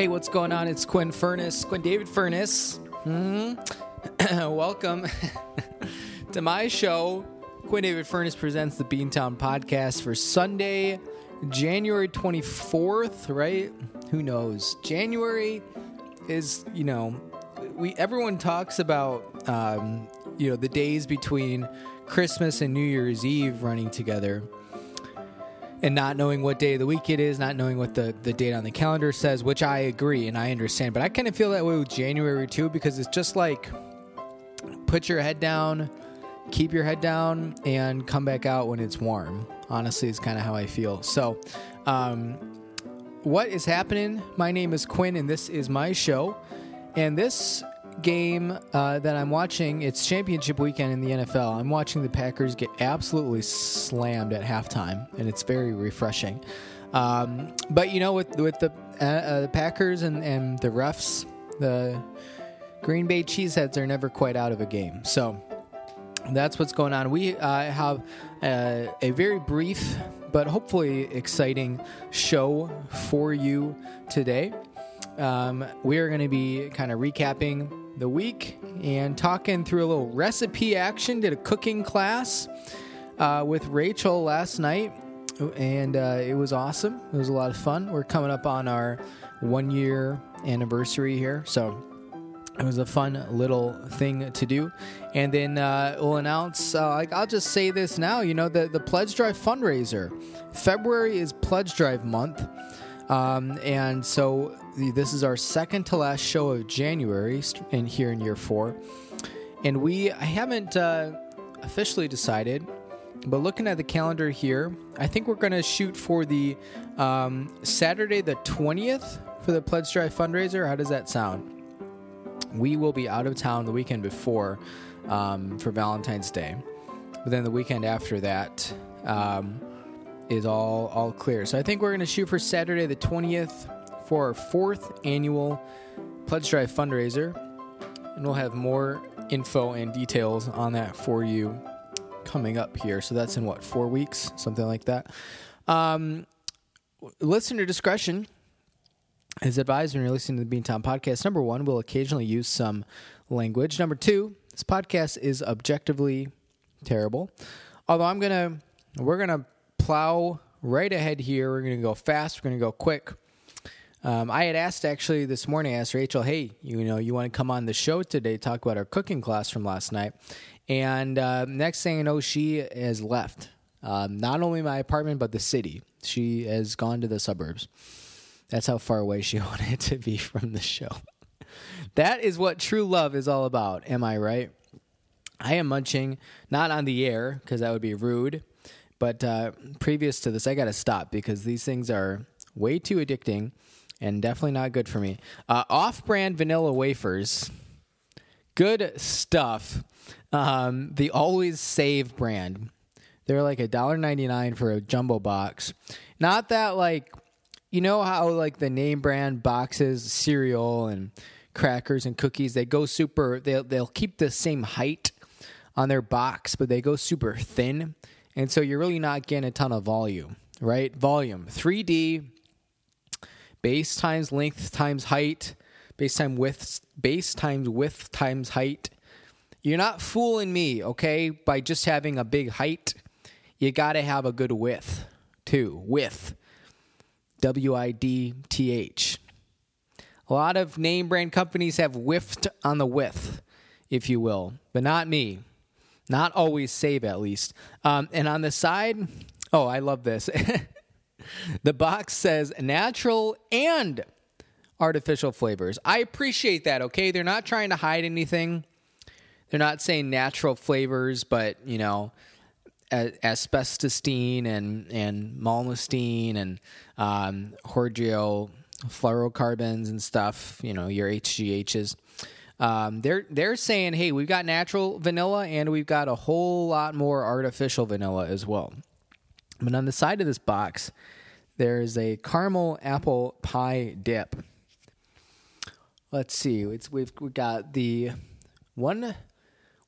Hey, what's going on? It's Quinn Furness, Quinn David Furness. hmm Welcome to my show. Quinn David Furness presents the Beantown podcast for Sunday, January 24th, right? Who knows? January is, you know, we everyone talks about um, you know, the days between Christmas and New Year's Eve running together and not knowing what day of the week it is, not knowing what the, the date on the calendar says, which I agree and I understand. But I kind of feel that way with January too, because it's just like put your head down, keep your head down, and come back out when it's warm. Honestly, is kind of how I feel. So, um, what is happening? My name is Quinn, and this is my show. And this game uh, that I'm watching, it's championship weekend in the NFL. I'm watching the Packers get absolutely slammed at halftime, and it's very refreshing. Um, but you know, with with the uh, uh, the Packers and, and the refs, the Green Bay Cheeseheads are never quite out of a game. So that's what's going on. We uh, have uh, a very brief but hopefully exciting show for you today. Um, we are going to be kind of recapping the week and talking through a little recipe action. Did a cooking class uh, with Rachel last night, and uh, it was awesome. It was a lot of fun. We're coming up on our one year anniversary here, so it was a fun little thing to do. And then uh, we'll announce, uh, I'll just say this now, you know, the, the Pledge Drive fundraiser. February is Pledge Drive month. Um, and so this is our second to last show of January in here in year four. And we I haven't uh, officially decided, but looking at the calendar here, I think we're going to shoot for the um, Saturday the 20th for the Pledge Drive fundraiser. How does that sound? We will be out of town the weekend before um, for Valentine's Day. But then the weekend after that, um, is all all clear. So I think we're going to shoot for Saturday the 20th for our fourth annual Pledge Drive fundraiser, and we'll have more info and details on that for you coming up here. So that's in what four weeks, something like that. Um, listener discretion is advised when you're listening to the Beantown podcast. Number one, we'll occasionally use some language. Number two, this podcast is objectively terrible. Although I'm gonna, we're gonna plow right ahead here. We're to go fast. We're to go quick. Um, I had asked actually this morning. I asked Rachel, "Hey, you know, you want to come on the show today? Talk about our cooking class from last night." And uh, next thing you know, she has left. Um, not only my apartment, but the city. She has gone to the suburbs. That's how far away she wanted to be from the show. that is what true love is all about. Am I right? I am munching, not on the air because that would be rude. But uh, previous to this, I got to stop because these things are way too addicting and definitely not good for me. Uh, Off brand vanilla wafers, good stuff. Um, the Always Save brand. They're like $1.99 for a jumbo box. Not that, like, you know how, like, the name brand boxes, cereal and crackers and cookies, they go super, they'll, they'll keep the same height on their box, but they go super thin. And so you're really not getting a ton of volume, right? Volume 3D, base times length times height, base time width, base times width times height. You're not fooling me, okay, by just having a big height. You got to have a good width, too. Width. W I D T H. A lot of name brand companies have whiffed on the width, if you will, but not me. Not always save, at least. Um, and on the side, oh, I love this. the box says natural and artificial flavors. I appreciate that, okay? They're not trying to hide anything. They're not saying natural flavors, but, you know, asbestostine and, and malmustine and um, fluorocarbons and stuff, you know, your HGHs. Um, they're they're saying, hey, we've got natural vanilla and we've got a whole lot more artificial vanilla as well. But on the side of this box, there's a caramel apple pie dip. Let's see. It's we've we got the one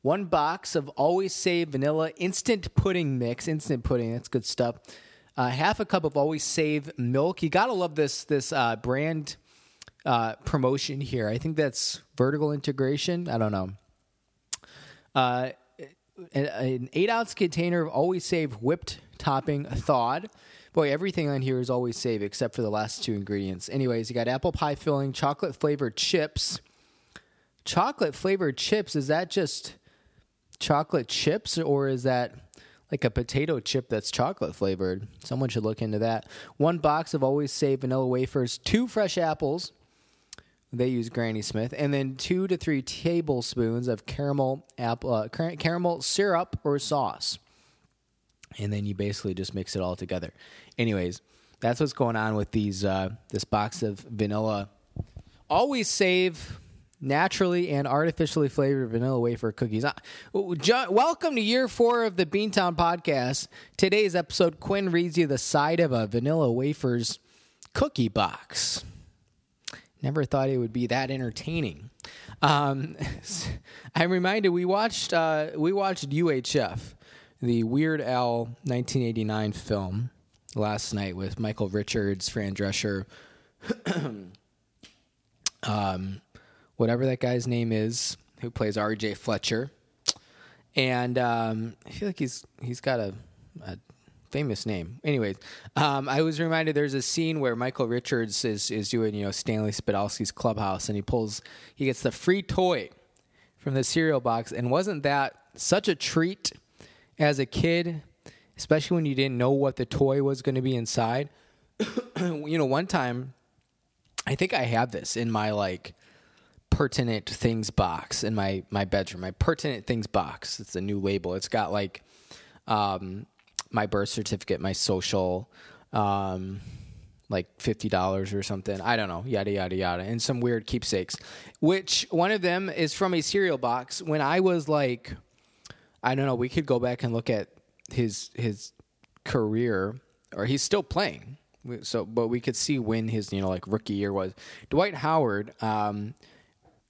one box of always save vanilla instant pudding mix. Instant pudding, that's good stuff. Uh, half a cup of always save milk. You gotta love this this uh, brand uh, promotion here. I think that's vertical integration. I don't know. Uh, an eight ounce container of always save whipped topping thawed. Boy, everything on here is always save except for the last two ingredients. Anyways, you got apple pie filling, chocolate flavored chips. Chocolate flavored chips, is that just chocolate chips or is that like a potato chip that's chocolate flavored? Someone should look into that. One box of always save vanilla wafers, two fresh apples. They use Granny Smith, and then two to three tablespoons of caramel apple uh, caramel syrup or sauce and then you basically just mix it all together. Anyways, that's what's going on with these uh, this box of vanilla. Always save naturally and artificially flavored vanilla wafer cookies. Uh, welcome to year four of the Beantown podcast. Today's episode, Quinn reads you the side of a vanilla wafers cookie box. Never thought it would be that entertaining. Um, I'm reminded we watched uh, we watched UHF the Weird Al 1989 film last night with Michael Richards, Fran Drescher, um, whatever that guy's name is, who plays R.J. Fletcher, and um, I feel like he's he's got a, a famous name. Anyways, um, I was reminded there's a scene where Michael Richards is is doing you know Stanley Spadowski's clubhouse, and he pulls he gets the free toy from the cereal box, and wasn't that such a treat? As a kid, especially when you didn't know what the toy was going to be inside. you know, one time, I think I have this in my like pertinent things box in my my bedroom. My pertinent things box. It's a new label. It's got like um, my birth certificate, my social, um, like fifty dollars or something. I don't know, yada yada yada, and some weird keepsakes. Which one of them is from a cereal box when I was like I don't know. We could go back and look at his his career, or he's still playing. So, but we could see when his you know like rookie year was. Dwight Howard um,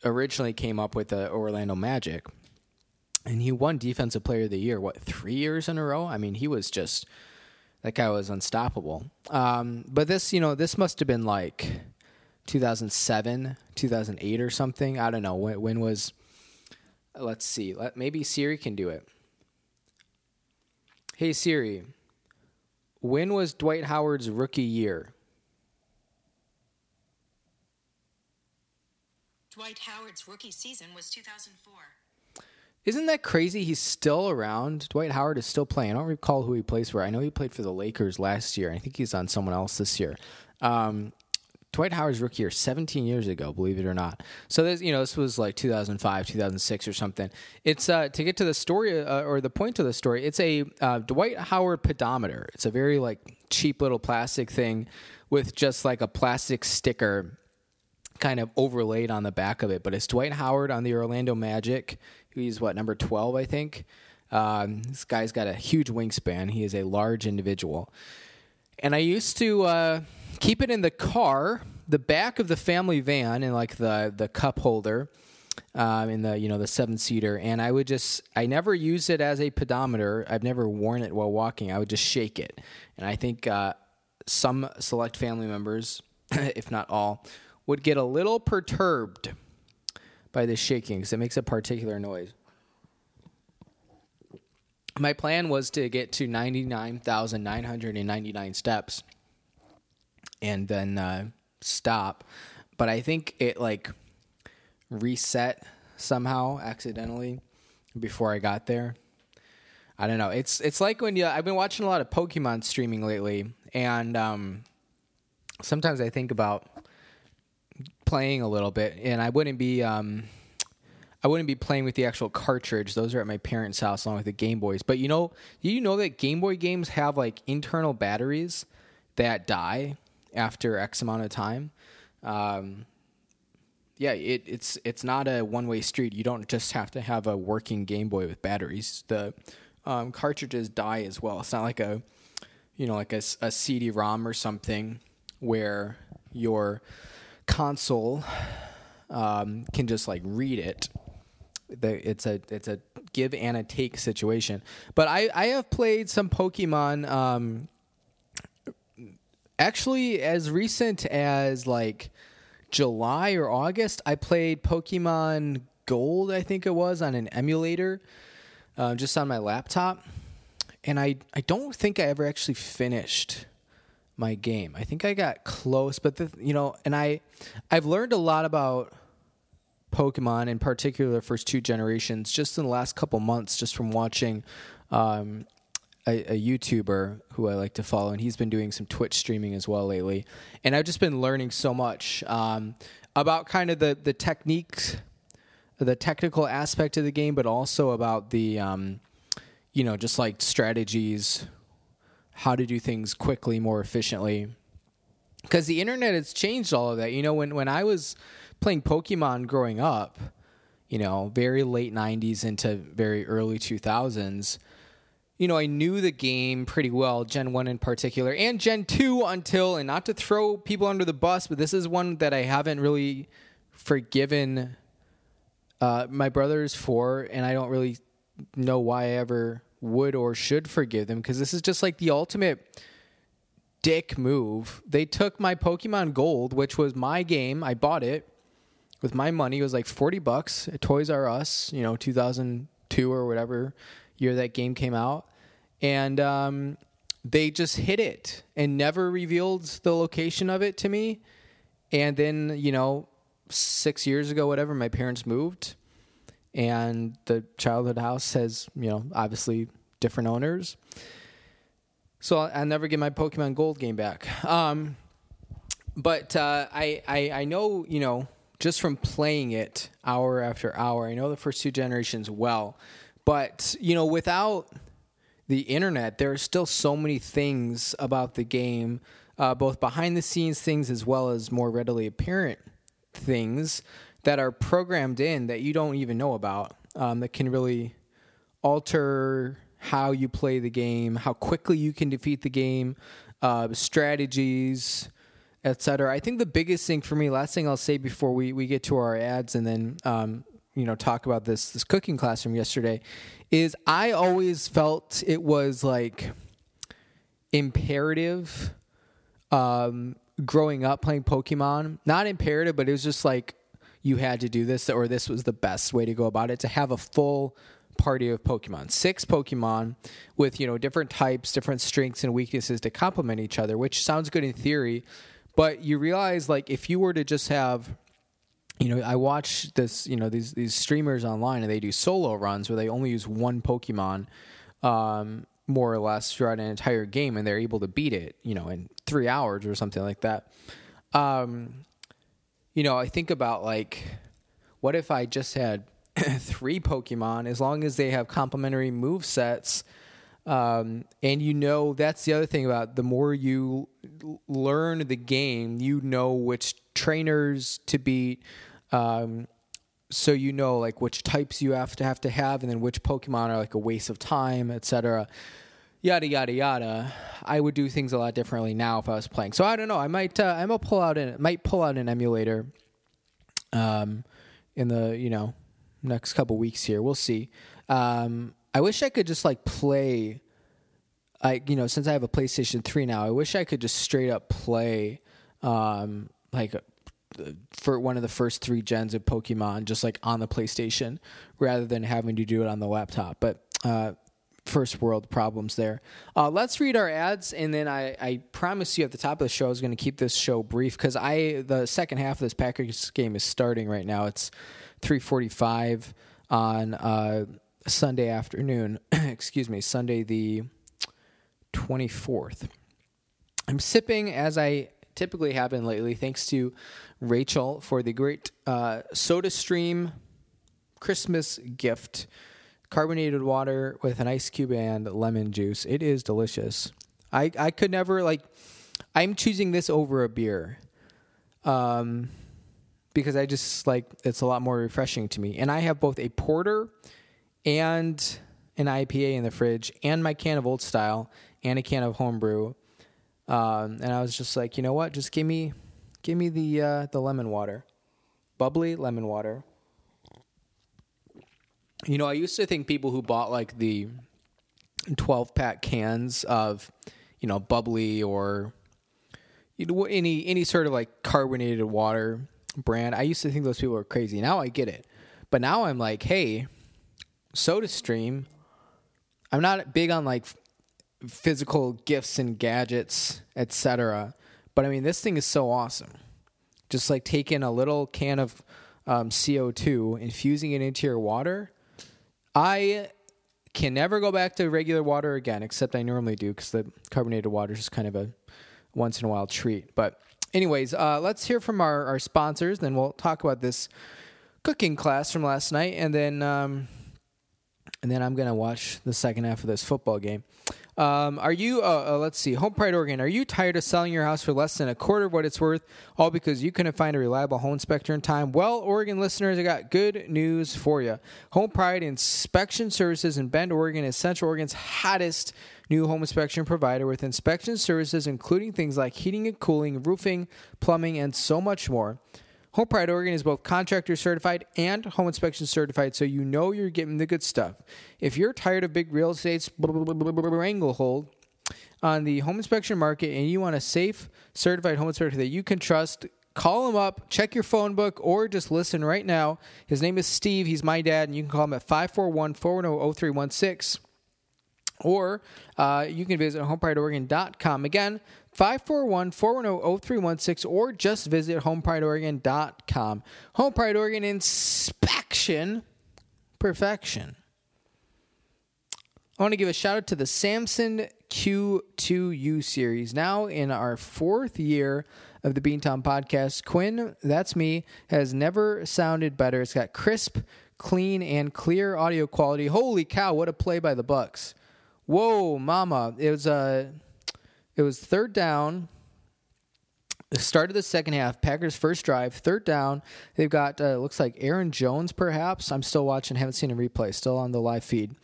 originally came up with the Orlando Magic, and he won Defensive Player of the Year. What three years in a row? I mean, he was just that guy was unstoppable. Um, but this, you know, this must have been like 2007, 2008 or something. I don't know when, when was Let's see. Let, maybe Siri can do it. Hey Siri, when was Dwight Howard's rookie year? Dwight Howard's rookie season was 2004. Isn't that crazy? He's still around. Dwight Howard is still playing. I don't recall who he plays for. I know he played for the Lakers last year. I think he's on someone else this year. Um, Dwight Howard's rookie year 17 years ago, believe it or not. So this, you know, this was like 2005, 2006 or something. It's uh, to get to the story uh, or the point of the story. It's a uh, Dwight Howard pedometer. It's a very like cheap little plastic thing with just like a plastic sticker kind of overlaid on the back of it. But it's Dwight Howard on the Orlando Magic. He's what number 12, I think. Um, this guy's got a huge wingspan. He is a large individual. And I used to uh, keep it in the car, the back of the family van, and like the the cup holder. Um, in the you know the seven seater, and I would just I never use it as a pedometer. I've never worn it while walking. I would just shake it, and I think uh, some select family members, if not all, would get a little perturbed by this shaking because it makes a particular noise. My plan was to get to ninety nine thousand nine hundred and ninety nine steps and then uh, stop. But I think it like reset somehow accidentally before I got there. I don't know. It's it's like when you I've been watching a lot of Pokemon streaming lately, and um, sometimes I think about playing a little bit, and I wouldn't be um, I wouldn't be playing with the actual cartridge. Those are at my parents' house along with the Game Boys. But you know, you know that Game Boy games have like internal batteries that die after X amount of time. Um, yeah, it, it's it's not a one way street. You don't just have to have a working Game Boy with batteries. The um, cartridges die as well. It's not like a you know like a, a CD-ROM or something where your console um, can just like read it. The, it's a it's a give and a take situation. But I I have played some Pokemon um, actually as recent as like July or August, I played Pokemon Gold, I think it was, on an emulator, uh, just on my laptop. And I, I don't think I ever actually finished my game. I think I got close, but the, you know, and I, I've learned a lot about Pokemon, in particular, the first two generations, just in the last couple months, just from watching um, a, a, YouTuber who I like to follow, and he's been doing some Twitch streaming as well lately. And I've just been learning so much um, about kind of the the techniques, the technical aspect of the game, but also about the um, you know just like strategies, how to do things quickly, more efficiently. Because the internet has changed all of that. You know, when when I was playing Pokemon growing up, you know, very late '90s into very early 2000s you know, I knew the game pretty well, Gen 1 in particular, and Gen 2 until, and not to throw people under the bus, but this is one that I haven't really forgiven uh, my brothers for, and I don't really know why I ever would or should forgive them because this is just like the ultimate dick move. They took my Pokemon Gold, which was my game. I bought it with my money. It was like 40 bucks at Toys R Us, you know, 2002 or whatever year that game came out and um, they just hid it and never revealed the location of it to me. And then, you know, six years ago, whatever, my parents moved, and the childhood house has, you know, obviously different owners. So I'll, never get my Pokemon Gold game back. Um, but uh, I, I I know, you know, just from playing it hour after hour, I know the first two generations well. But you know, without the internet, there are still so many things about the game, uh, both behind the scenes things as well as more readily apparent things that are programmed in that you don't even know about um, that can really alter how you play the game, how quickly you can defeat the game, uh, strategies, etc. I think the biggest thing for me, last thing I'll say before we, we get to our ads and then um, you know talk about this this cooking classroom yesterday is I always felt it was like imperative um, growing up playing Pokemon. Not imperative, but it was just like you had to do this or this was the best way to go about it to have a full party of Pokemon. Six Pokemon with, you know, different types, different strengths and weaknesses to complement each other, which sounds good in theory, but you realize like if you were to just have you know, I watch this, you know, these these streamers online and they do solo runs where they only use one Pokemon, um, more or less throughout an entire game, and they're able to beat it, you know, in three hours or something like that. Um, you know, I think about like, what if I just had three Pokemon, as long as they have complementary move sets. Um, and you know that's the other thing about the more you learn the game, you know which trainers to beat, um, so you know like which types you have to have to have, and then which Pokemon are like a waste of time, etc. Yada yada yada. I would do things a lot differently now if I was playing. So I don't know. I might uh, I might pull out an might pull out an emulator. Um, in the you know next couple weeks here, we'll see. Um, I wish I could just like play. I you know since I have a PlayStation Three now, I wish I could just straight up play um, like for one of the first three gens of Pokemon just like on the PlayStation rather than having to do it on the laptop. But uh, first world problems there. Uh, let's read our ads, and then I, I promise you at the top of the show I was going to keep this show brief because I the second half of this Packers game is starting right now. It's three forty five on uh, Sunday afternoon. Excuse me, Sunday the twenty fourth. I'm sipping as I typically been lately, thanks to Rachel for the great uh, Soda Stream Christmas gift. Carbonated water with an ice cube and lemon juice. It is delicious. I, I could never, like, I'm choosing this over a beer. Um, because I just like it's a lot more refreshing to me. And I have both a porter and an IPA in the fridge, and my can of old style, and a can of homebrew. Um, and I was just like, you know what? Just give me, give me the uh, the lemon water, bubbly lemon water. You know, I used to think people who bought like the twelve pack cans of, you know, bubbly or you know any any sort of like carbonated water brand. I used to think those people were crazy. Now I get it. But now I'm like, hey, SodaStream. I'm not big on like physical gifts and gadgets, etc. But I mean, this thing is so awesome. Just like taking a little can of um, CO2, infusing it into your water. I can never go back to regular water again, except I normally do because the carbonated water is just kind of a once in a while treat. But, anyways, uh, let's hear from our, our sponsors. Then we'll talk about this cooking class from last night, and then um, and then I'm gonna watch the second half of this football game. Um, are you? Uh, uh, let's see. Home Pride Oregon. Are you tired of selling your house for less than a quarter of what it's worth, all because you couldn't find a reliable home inspector in time? Well, Oregon listeners, I got good news for you. Home Pride Inspection Services in Bend, Oregon, is Central Oregon's hottest new home inspection provider with inspection services including things like heating and cooling, roofing, plumbing, and so much more. Home Pride Oregon is both contractor certified and home inspection certified, so you know you're getting the good stuff. If you're tired of big real estate's hold on the home inspection market and you want a safe, certified home inspector that you can trust, call him up, check your phone book, or just listen right now. His name is Steve. He's my dad, and you can call him at 541 410 0316 or uh, you can visit homeprideoregon.com. Again, 541-410-0316 or just visit homeprideoregon.com. Home Pride Oregon inspection perfection. I want to give a shout out to the Samson Q2U series. Now in our fourth year of the Beantown podcast, Quinn, that's me, has never sounded better. It's got crisp, clean, and clear audio quality. Holy cow, what a play by the Bucks. Whoa, mama. It was a uh, it was third down. The start of the second half, Packers' first drive, third down. They've got uh, looks like Aaron Jones, perhaps. I'm still watching, haven't seen a replay. Still on the live feed,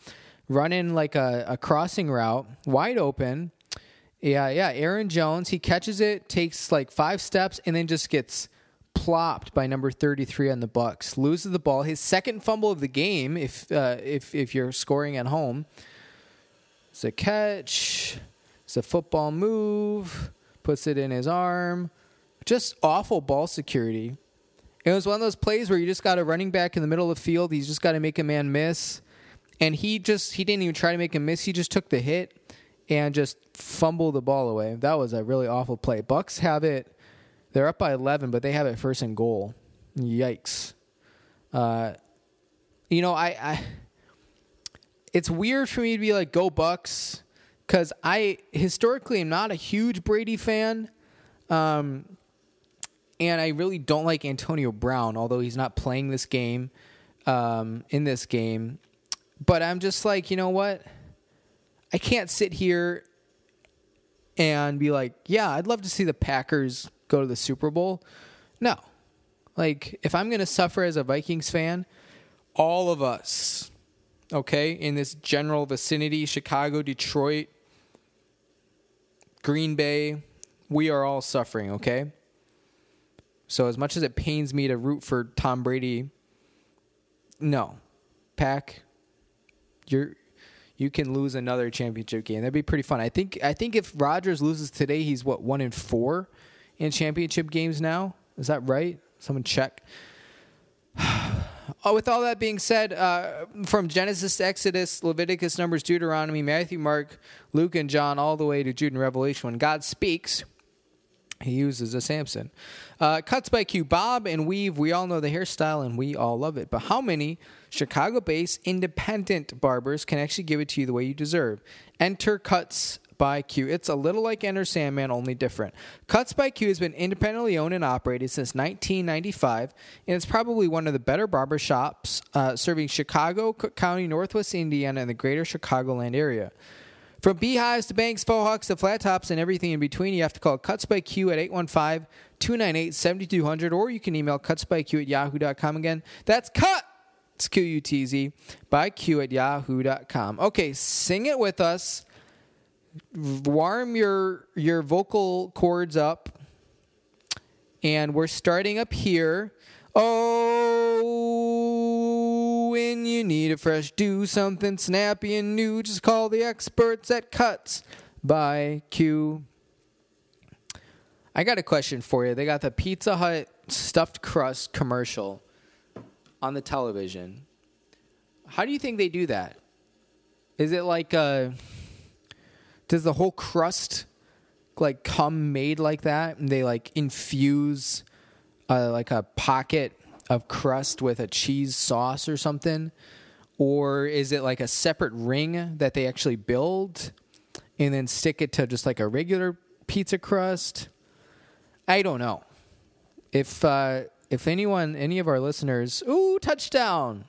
running like a, a crossing route, wide open. Yeah, yeah. Aaron Jones, he catches it, takes like five steps, and then just gets plopped by number 33 on the Bucks. Loses the ball, his second fumble of the game. If uh, if if you're scoring at home, it's a catch. It's a football move. Puts it in his arm. Just awful ball security. It was one of those plays where you just got a running back in the middle of the field. He's just got to make a man miss. And he just, he didn't even try to make a miss. He just took the hit and just fumbled the ball away. That was a really awful play. Bucks have it. They're up by 11, but they have it first and goal. Yikes. Uh, you know, I, I, it's weird for me to be like, go Bucks because I historically am not a huge Brady fan. Um, and I really don't like Antonio Brown, although he's not playing this game um, in this game. But I'm just like, you know what? I can't sit here and be like, yeah, I'd love to see the Packers go to the Super Bowl. No. Like, if I'm going to suffer as a Vikings fan, all of us, okay, in this general vicinity, Chicago, Detroit, Green Bay, we are all suffering, okay? So as much as it pains me to root for Tom Brady, no. Pack, you're you can lose another championship game. That'd be pretty fun. I think I think if Rodgers loses today, he's what, one in four in championship games now? Is that right? Someone check. Oh, with all that being said, uh, from Genesis to Exodus, Leviticus, Numbers, Deuteronomy, Matthew, Mark, Luke, and John, all the way to Jude and Revelation, when God speaks, he uses a Samson. Uh, cuts by Q. Bob and Weave, we all know the hairstyle and we all love it. But how many Chicago based independent barbers can actually give it to you the way you deserve? Enter Cuts by Q. It's a little like Enter Sandman, only different. Cuts by Q has been independently owned and operated since 1995, and it's probably one of the better barber shops uh, serving Chicago, Cook County, Northwest Indiana, and the greater Chicagoland area. From beehives to banks, faux to flat tops, and everything in between, you have to call Cuts by Q at 815 298 7200, or you can email cutsbyq at yahoo.com again. That's cut! It's Q U T Z by Q at yahoo.com. Okay, sing it with us warm your your vocal cords up and we're starting up here oh when you need a fresh do something snappy and new just call the experts at cuts by q i got a question for you they got the pizza hut stuffed crust commercial on the television. How do you think they do that? Is it like uh does the whole crust like come made like that? And they like infuse uh, like a pocket of crust with a cheese sauce or something? Or is it like a separate ring that they actually build and then stick it to just like a regular pizza crust? I don't know. If uh if anyone any of our listeners ooh touchdown!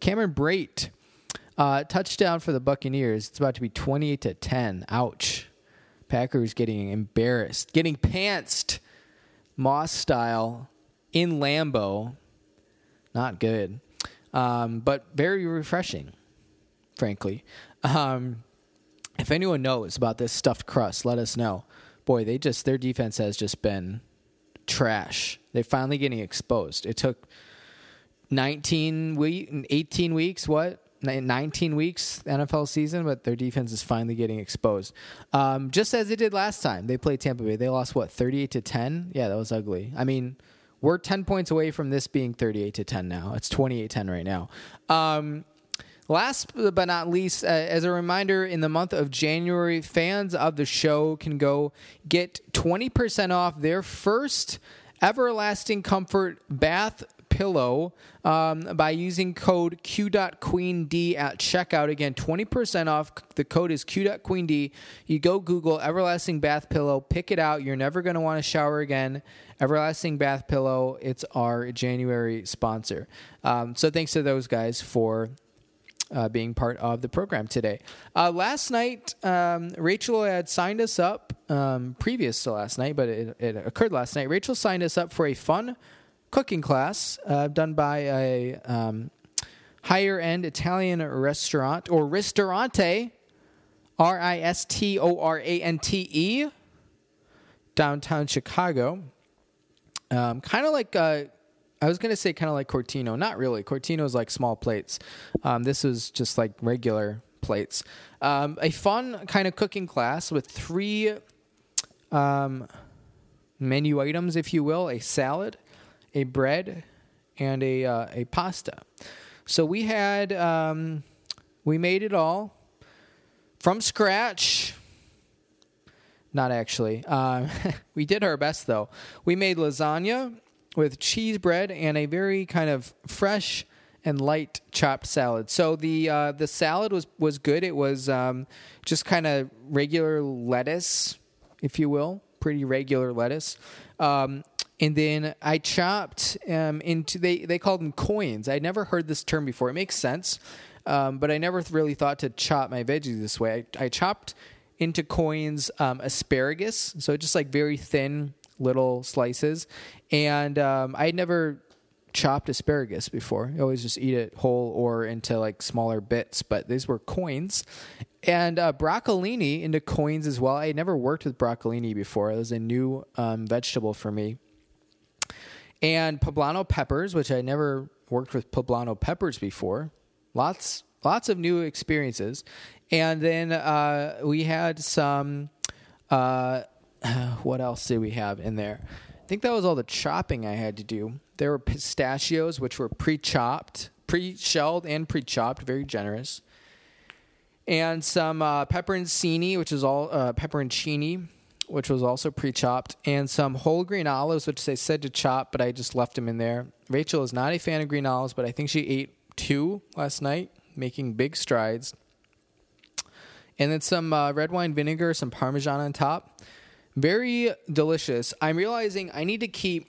Cameron Brate uh, touchdown for the buccaneers it's about to be 28 to 10 ouch packers getting embarrassed getting pantsed moss style in Lambeau. not good um, but very refreshing, frankly. Um, if anyone knows about this stuffed crust, let us know. Boy, they just their defense has just been trash. They're finally getting exposed. It took 19 week, 18 weeks, what? 19 weeks NFL season, but their defense is finally getting exposed. Um, just as it did last time, they played Tampa Bay. They lost what 38 to 10. Yeah, that was ugly. I mean, we're 10 points away from this being 38 to 10 now. It's 28 10 right now. Um, last but not least, uh, as a reminder, in the month of January, fans of the show can go get 20% off their first everlasting comfort bath pillow um, by using code q.queend at checkout. Again 20% off. The code is q.queend you go google everlasting bath pillow pick it out. You're never going to want to shower again. Everlasting bath pillow it's our january sponsor. Um, so thanks to those guys for uh, being part of the program today. Uh, last night, um, Rachel had signed us up, um, previous to last night, but it, it, occurred last night. Rachel signed us up for a fun cooking class uh, done by a um, higher end Italian restaurant or ristorante, R I S T O R A N T E, downtown Chicago. Um, kind of like uh, I was gonna say, kind of like Cortino. Not really. Cortino is like small plates. Um, this is just like regular plates. Um, a fun kind of cooking class with three um, menu items, if you will: a salad, a bread, and a uh, a pasta. So we had um, we made it all from scratch. Not actually. Uh, we did our best though. We made lasagna with cheese bread and a very kind of fresh and light chopped salad. So the uh, the salad was was good. It was um, just kind of regular lettuce, if you will, pretty regular lettuce. Um, and then I chopped um, into they they called them coins. I'd never heard this term before. It makes sense, um, but I never really thought to chop my veggies this way. I, I chopped into coins um, asparagus, so just like very thin little slices, and um, I'd never chopped asparagus before. You always just eat it whole or into like smaller bits, but these were coins. And uh, broccolini into coins as well. I had never worked with broccolini before. It was a new um, vegetable for me. And poblano peppers, which I never worked with poblano peppers before. Lots, lots of new experiences. And then uh, we had some. Uh, what else did we have in there? I think that was all the chopping I had to do. There were pistachios, which were pre-chopped, pre-shelled, and pre-chopped. Very generous. And some uh, pepperoncini, which is all uh, pepperoncini, which was also pre-chopped, and some whole green olives, which they said to chop, but I just left them in there. Rachel is not a fan of green olives, but I think she ate two last night, making big strides. And then some uh, red wine vinegar, some parmesan on top. Very delicious. I'm realizing I need to keep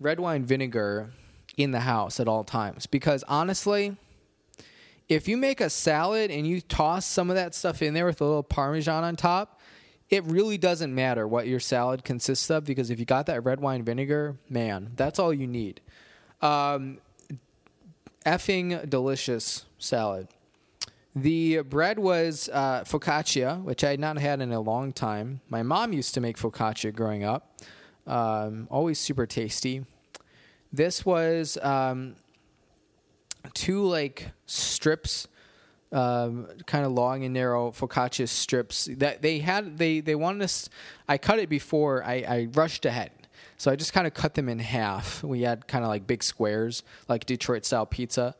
red wine vinegar in the house at all times because honestly, if you make a salad and you toss some of that stuff in there with a little parmesan on top, it really doesn't matter what your salad consists of because if you got that red wine vinegar, man, that's all you need. Um, effing delicious salad. The bread was uh, focaccia, which I had not had in a long time. My mom used to make focaccia growing up, um, always super tasty. This was um, two like strips um, kind of long and narrow focaccia strips that they had they they wanted us i cut it before i, I rushed ahead So I just kind of cut them in half. We had kind of like big squares, like Detroit style pizza.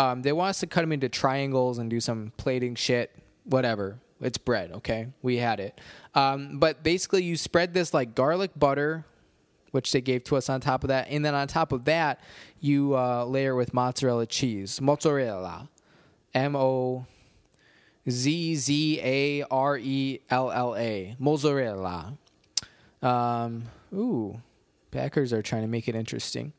Um, they want us to cut them into triangles and do some plating shit, whatever. It's bread, okay? We had it. Um, but basically, you spread this like garlic butter, which they gave to us on top of that. And then on top of that, you uh, layer with mozzarella cheese. Mozzarella. M O Z Z A R E L L A. Mozzarella. Um, ooh, Packers are trying to make it interesting.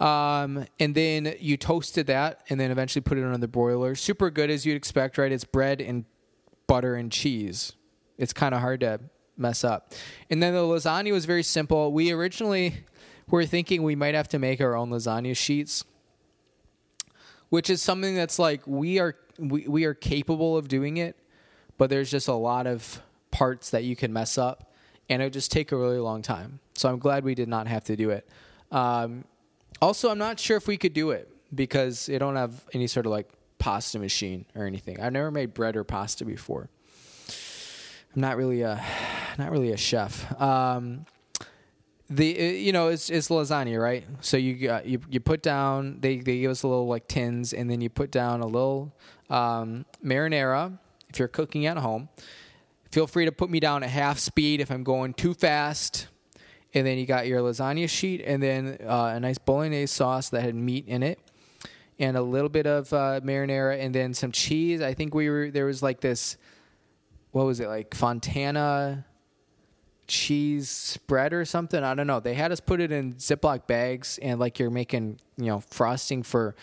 Um, and then you toasted that and then eventually put it on the broiler. Super good as you'd expect, right? It's bread and butter and cheese. It's kind of hard to mess up. And then the lasagna was very simple. We originally were thinking we might have to make our own lasagna sheets, which is something that's like we are we, we are capable of doing it, but there's just a lot of parts that you can mess up and it would just take a really long time. So I'm glad we did not have to do it. Um, also, I'm not sure if we could do it because they don't have any sort of like pasta machine or anything. I've never made bread or pasta before. I'm not really a not really a chef. Um, the uh, you know it's, it's lasagna, right? So you you you put down they they give us a little like tins, and then you put down a little um, marinara if you're cooking at home. Feel free to put me down at half speed if I'm going too fast. And then you got your lasagna sheet, and then uh, a nice bolognese sauce that had meat in it, and a little bit of uh, marinara, and then some cheese. I think we were there was like this, what was it like Fontina cheese spread or something? I don't know. They had us put it in Ziploc bags, and like you're making you know frosting for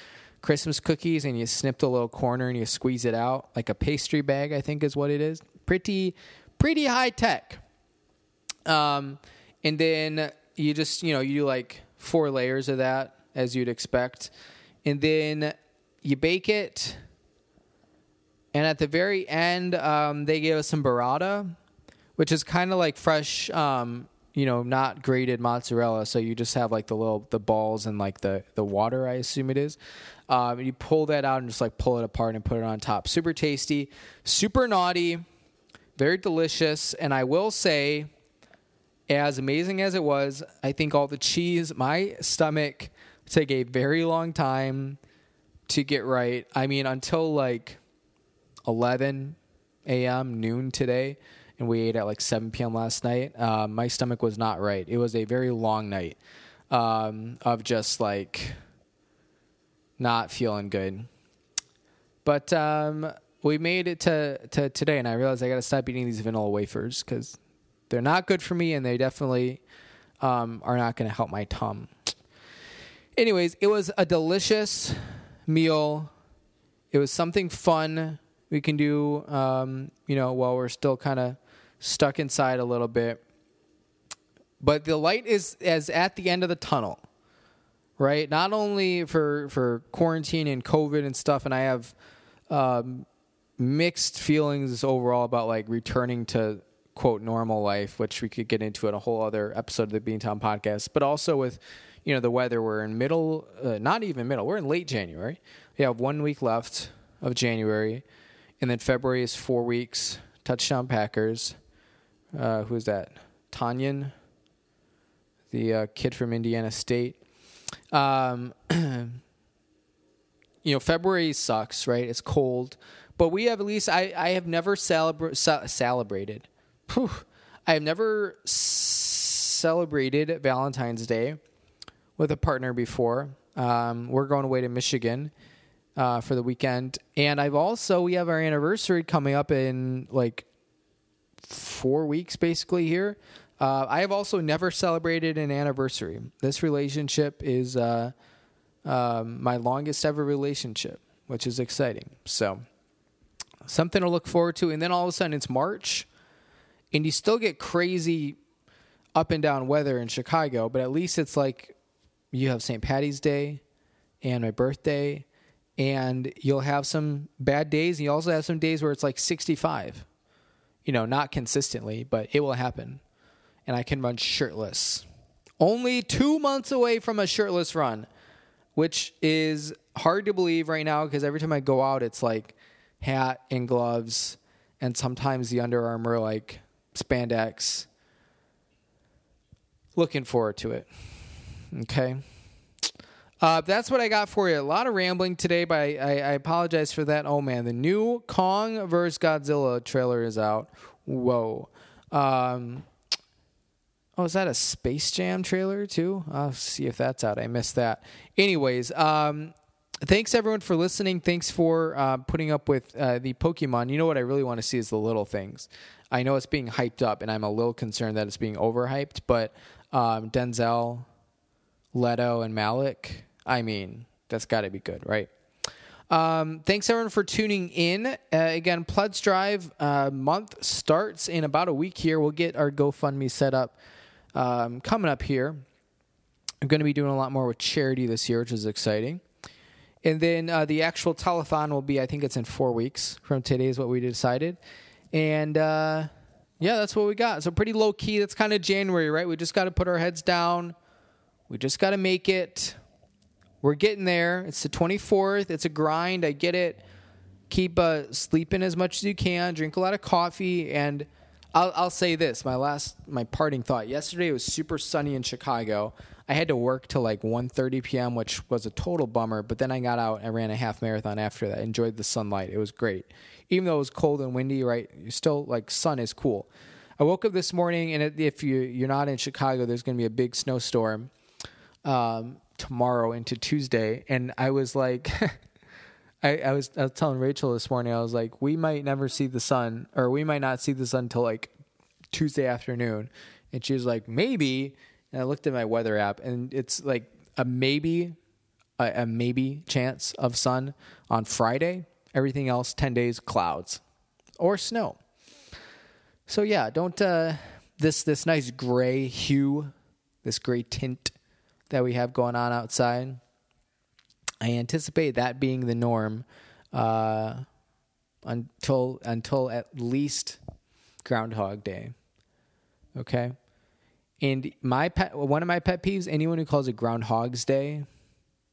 Christmas cookies, and you snip the little corner and you squeeze it out like a pastry bag. I think is what it is. Pretty pretty high tech. Um and then you just you know you do like four layers of that as you'd expect. And then you bake it. And at the very end um, they gave us some burrata which is kind of like fresh um, you know not grated mozzarella. So you just have like the little the balls and like the the water i assume it is. Um, you pull that out and just like pull it apart and put it on top. Super tasty super naughty very delicious. And i will say as amazing as it was, I think all the cheese, my stomach took a very long time to get right. I mean, until like 11 a.m., noon today, and we ate at like 7 p.m. last night, uh, my stomach was not right. It was a very long night um, of just like not feeling good. But um, we made it to, to today, and I realized I got to stop eating these vanilla wafers because they're not good for me, and they definitely um, are not going to help my tum. Anyways, it was a delicious meal. It was something fun we can do, um, you know, while we're still kind of stuck inside a little bit. But the light is as at the end of the tunnel, right? Not only for for quarantine and COVID and stuff, and I have um, mixed feelings overall about like returning to quote normal life, which we could get into in a whole other episode of the Beantown podcast, but also with you know the weather. We're in middle, uh, not even middle. We're in late January. We have one week left of January, and then February is four weeks. Touchdown Packers. Uh, who's that? Tonyan, the uh, kid from Indiana State. Um, you know, February sucks, right? It's cold, but we have at least I, I have never celebra- ce- celebrated. Whew, I have never celebrated Valentine's Day with a partner before. Um, we're going away to Michigan uh, for the weekend, and I've also we have our anniversary coming up in like four weeks, basically here. Uh, I have also never celebrated an anniversary. This relationship is uh, um, my longest ever relationship, which is exciting. So, something to look forward to. And then all of a sudden, it's March, and you still get crazy up and down weather in Chicago, but at least it's like you have St. Patty's Day and my birthday, and you'll have some bad days, and you also have some days where it's like 65. You know, not consistently, but it will happen. And I can run shirtless. Only two months away from a shirtless run, which is hard to believe right now because every time I go out, it's like hat and gloves, and sometimes the Under Armour like spandex looking forward to it. Okay. Uh, that's what I got for you. A lot of rambling today, but I, I, I apologize for that. Oh man, the new Kong vs. Godzilla trailer is out. Whoa. Um, oh, is that a Space Jam trailer too? I'll see if that's out. I missed that. Anyways, um, thanks everyone for listening. Thanks for uh, putting up with uh, the Pokemon. You know what I really want to see is the little things. I know it's being hyped up, and I'm a little concerned that it's being overhyped. But um, Denzel, Leto, and Malek. I mean, that's got to be good, right? Um, thanks everyone for tuning in. Uh, again, Pledge Drive uh, month starts in about a week here. We'll get our GoFundMe set up um, coming up here. I'm going to be doing a lot more with charity this year, which is exciting. And then uh, the actual telethon will be, I think it's in four weeks from today, is what we decided. And uh, yeah, that's what we got. So pretty low key. That's kind of January, right? We just got to put our heads down. We just got to make it. We're getting there. It's the 24th. It's a grind. I get it. Keep uh, sleeping as much as you can. Drink a lot of coffee. And I'll, I'll say this: my last, my parting thought. Yesterday it was super sunny in Chicago. I had to work till like 1:30 p.m., which was a total bummer. But then I got out. I ran a half marathon after that. Enjoyed the sunlight. It was great, even though it was cold and windy. Right, still like sun is cool. I woke up this morning, and if you you're not in Chicago, there's going to be a big snowstorm um, tomorrow into Tuesday, and I was like. I, I, was I was telling Rachel this morning. I was like, we might never see the sun, or we might not see the sun until like Tuesday afternoon. And she was like, maybe. And I looked at my weather app, and it's like a maybe, a, a maybe chance of sun on Friday. Everything else, ten days, clouds or snow. So yeah, don't uh, this this nice gray hue, this gray tint that we have going on outside. I anticipate that being the norm uh, until until at least Groundhog Day. Okay, and my pet, one of my pet peeves, anyone who calls it Groundhog's Day,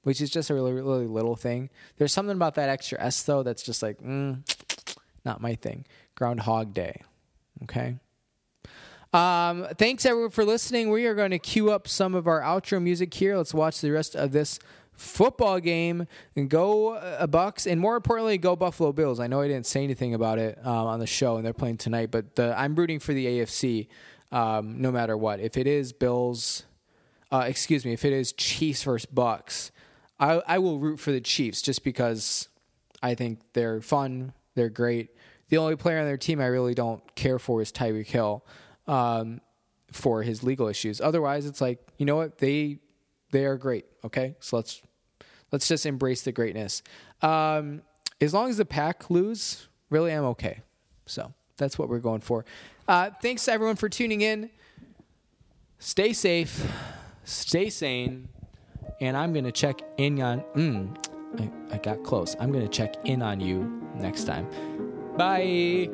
which is just a really really little thing. There's something about that extra s though that's just like, mm, not my thing. Groundhog Day. Okay. Um, thanks everyone for listening. We are going to queue up some of our outro music here. Let's watch the rest of this football game and go uh, Bucs, and more importantly, go Buffalo Bills. I know I didn't say anything about it um, on the show, and they're playing tonight, but the, I'm rooting for the AFC um, no matter what. If it is Bills, uh, excuse me, if it is Chiefs versus Bucs, I, I will root for the Chiefs just because I think they're fun, they're great. The only player on their team I really don't care for is Tyreek Hill um, for his legal issues. Otherwise, it's like you know what they they are great. Okay, so let's let's just embrace the greatness. Um, as long as the pack lose, really, I'm okay. So that's what we're going for. Uh, thanks everyone for tuning in. Stay safe, stay sane, and I'm going to check in on. Mm, I, I got close. I'm going to check in on you next time. Bye.